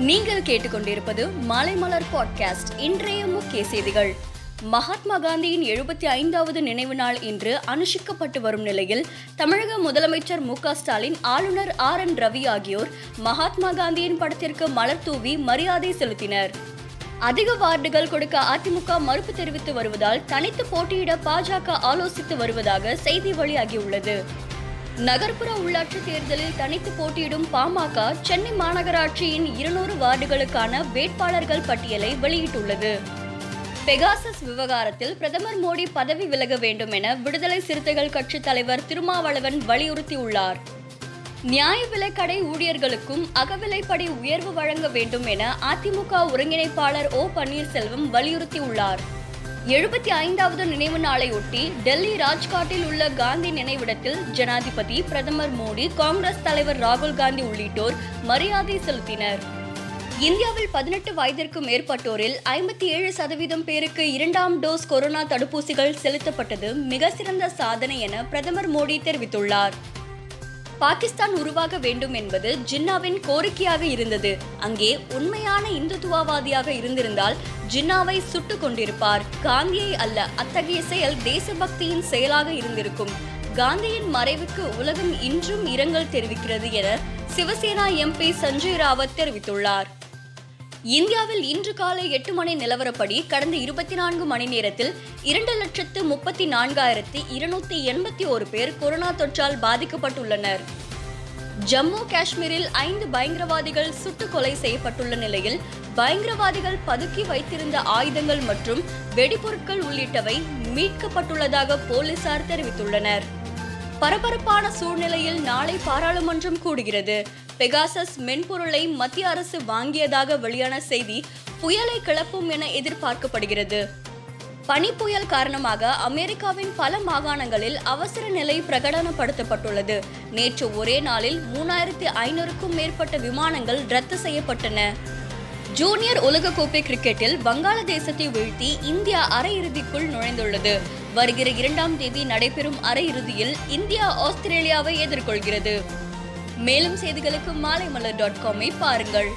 நீங்கள் கேட்டுக்கொண்டிருப்பது மாலைமலர் பாட்காஸ்ட் இன்றைய முக்கிய செய்திகள். மகாத்மா காந்தியின் எழுபத்தி ஐந்தாவது நினைவு நாள் இன்று அனுஷ்டிக்கப்பட்டு வரும் நிலையில் தமிழக முதலமைச்சர் மு க ஸ்டாலின் ஆளுநர் ஆர் என் ரவி ஆகியோர் மகாத்மா காந்தியின் படத்திற்கு மலர் தூவி மரியாதை செலுத்தினர். அதிக வார்டுகள் கொடுக்க அதிமுக மறுப்பு தெரிவித்து வருவதால் தனித்து போட்டியிட பாஜக ஆலோசித்து வருவதாக செய்தி வெளியாகியுள்ளது. நகர்ப்புற உள்ளாட்சி தேர்தலில் தனித்து போட்டியிடும் பாமக சென்னை மாநகராட்சியின் இருநூறு வார்டுகளுக்கான வேட்பாளர்கள் பட்டியலை வெளியிட்டுள்ளது. பெகாசஸ் விவகாரத்தில் பிரதமர் மோடி பதவி விலக வேண்டும் என விடுதலை சிறுத்தைகள் கட்சி தலைவர் திருமாவளவன் வலியுறுத்தியுள்ளார். நியாய விலைக்கடை ஊழியர்களுக்கும் அகவிலைப்படி உயர்வு வழங்க வேண்டும் என அதிமுக ஒருங்கிணைப்பாளர் ஓ பன்னீர்செல்வம் வலியுறுத்தியுள்ளார். எழுபத்தி ஐந்தாவது நினைவு நாளையொட்டி டெல்லி ராஜ்காட்டில் உள்ள காந்தி நினைவிடத்தில் ஜனாதிபதி பிரதமர் மோடி காங்கிரஸ் தலைவர் ராகுல் காந்தி உள்ளிட்டோர் மரியாதை செலுத்தினர். இந்தியாவில் பதினெட்டு வயதிற்கு மேற்பட்டோரில் ஐம்பத்தி ஏழு சதவீதம் பேருக்கு இரண்டாம் டோஸ் கொரோனா தடுப்பூசிகள் செலுத்தப்பட்டது மிக சிறந்த சாதனை என பிரதமர் மோடி தெரிவித்துள்ளார். பாகிஸ்தான் உருவாக வேண்டும் என்பது ஜின்னாவின் கோரிக்கையாக இருந்தது. அங்கே உண்மையான இந்துத்துவவாதியாக இருந்திருந்தால் ஜின்னாவை சுட்டுக் கொண்டிருப்பார். காந்தியை அல்ல அத்தகைய செயல் தேசபக்தியின் செயலாக இருந்திருக்கும். காந்தியின் மறைவுக்கு உலகம் இன்றும் இரங்கல் தெரிவிக்கிறது என சிவசேனா எம்பி சஞ்சய் ராவத் தெரிவித்துள்ளார். இந்தியாவில் இன்று காலை எட்டு மணி நிலவரப்படி கடந்த இருபத்தி நான்கு மணி நேரத்தில் இரண்டு லட்சத்து முப்பத்தி நான்காயிரத்தி இருநூத்தி எண்பத்தி ஒரு பேர் கொரோனா தொற்றால் பாதிக்கப்பட்டுள்ளனர். ஜம்மு காஷ்மீரில் ஐந்து பயங்கரவாதிகள் சுட்டு கொலை செய்யப்பட்டுள்ள நிலையில் பயங்கரவாதிகள் பதுக்கி வைத்திருந்த ஆயுதங்கள் மற்றும் வெடிபொருட்கள் உள்ளிட்டவை மீட்கப்பட்டுள்ளதாக போலீசார் தெரிவித்துள்ளனர். பரபரப்பான சூழ்நிலையில் நாளை பாராளுமன்றம் கூடுகிறது. பெகாசஸ் மென்பொருளை மத்திய அரசு வாங்கியதாக வெளியான செய்தி புயலை கிளப்பும் என எதிர்பார்க்கப்படுகிறது. பனி புயல் காரணமாக அமெரிக்காவின் பல மாகாணங்களில் அவசர நிலை பிரகடனப்படுத்தப்பட்டுள்ளது. நேற்று ஒரே நாளில் மூணாயிரத்தி ஐநூறுக்கும் மேற்பட்ட விமானங்கள் ரத்து செய்யப்பட்டன. ஜூனியர் உலகக்கோப்பை கிரிக்கெட்டில் வங்காளதேசத்தை வீழ்த்தி இந்தியா அரையிறுதிக்குள் நுழைந்துள்ளது. வருகிற இரண்டாம் தேதி நடைபெறும் அரையிறுதியில் இந்தியா ஆஸ்திரேலியாவை எதிர்கொள்கிறது. மேலும் செய்திகளுக்கு மாலைமலர் டாட் காமை பாருங்கள்.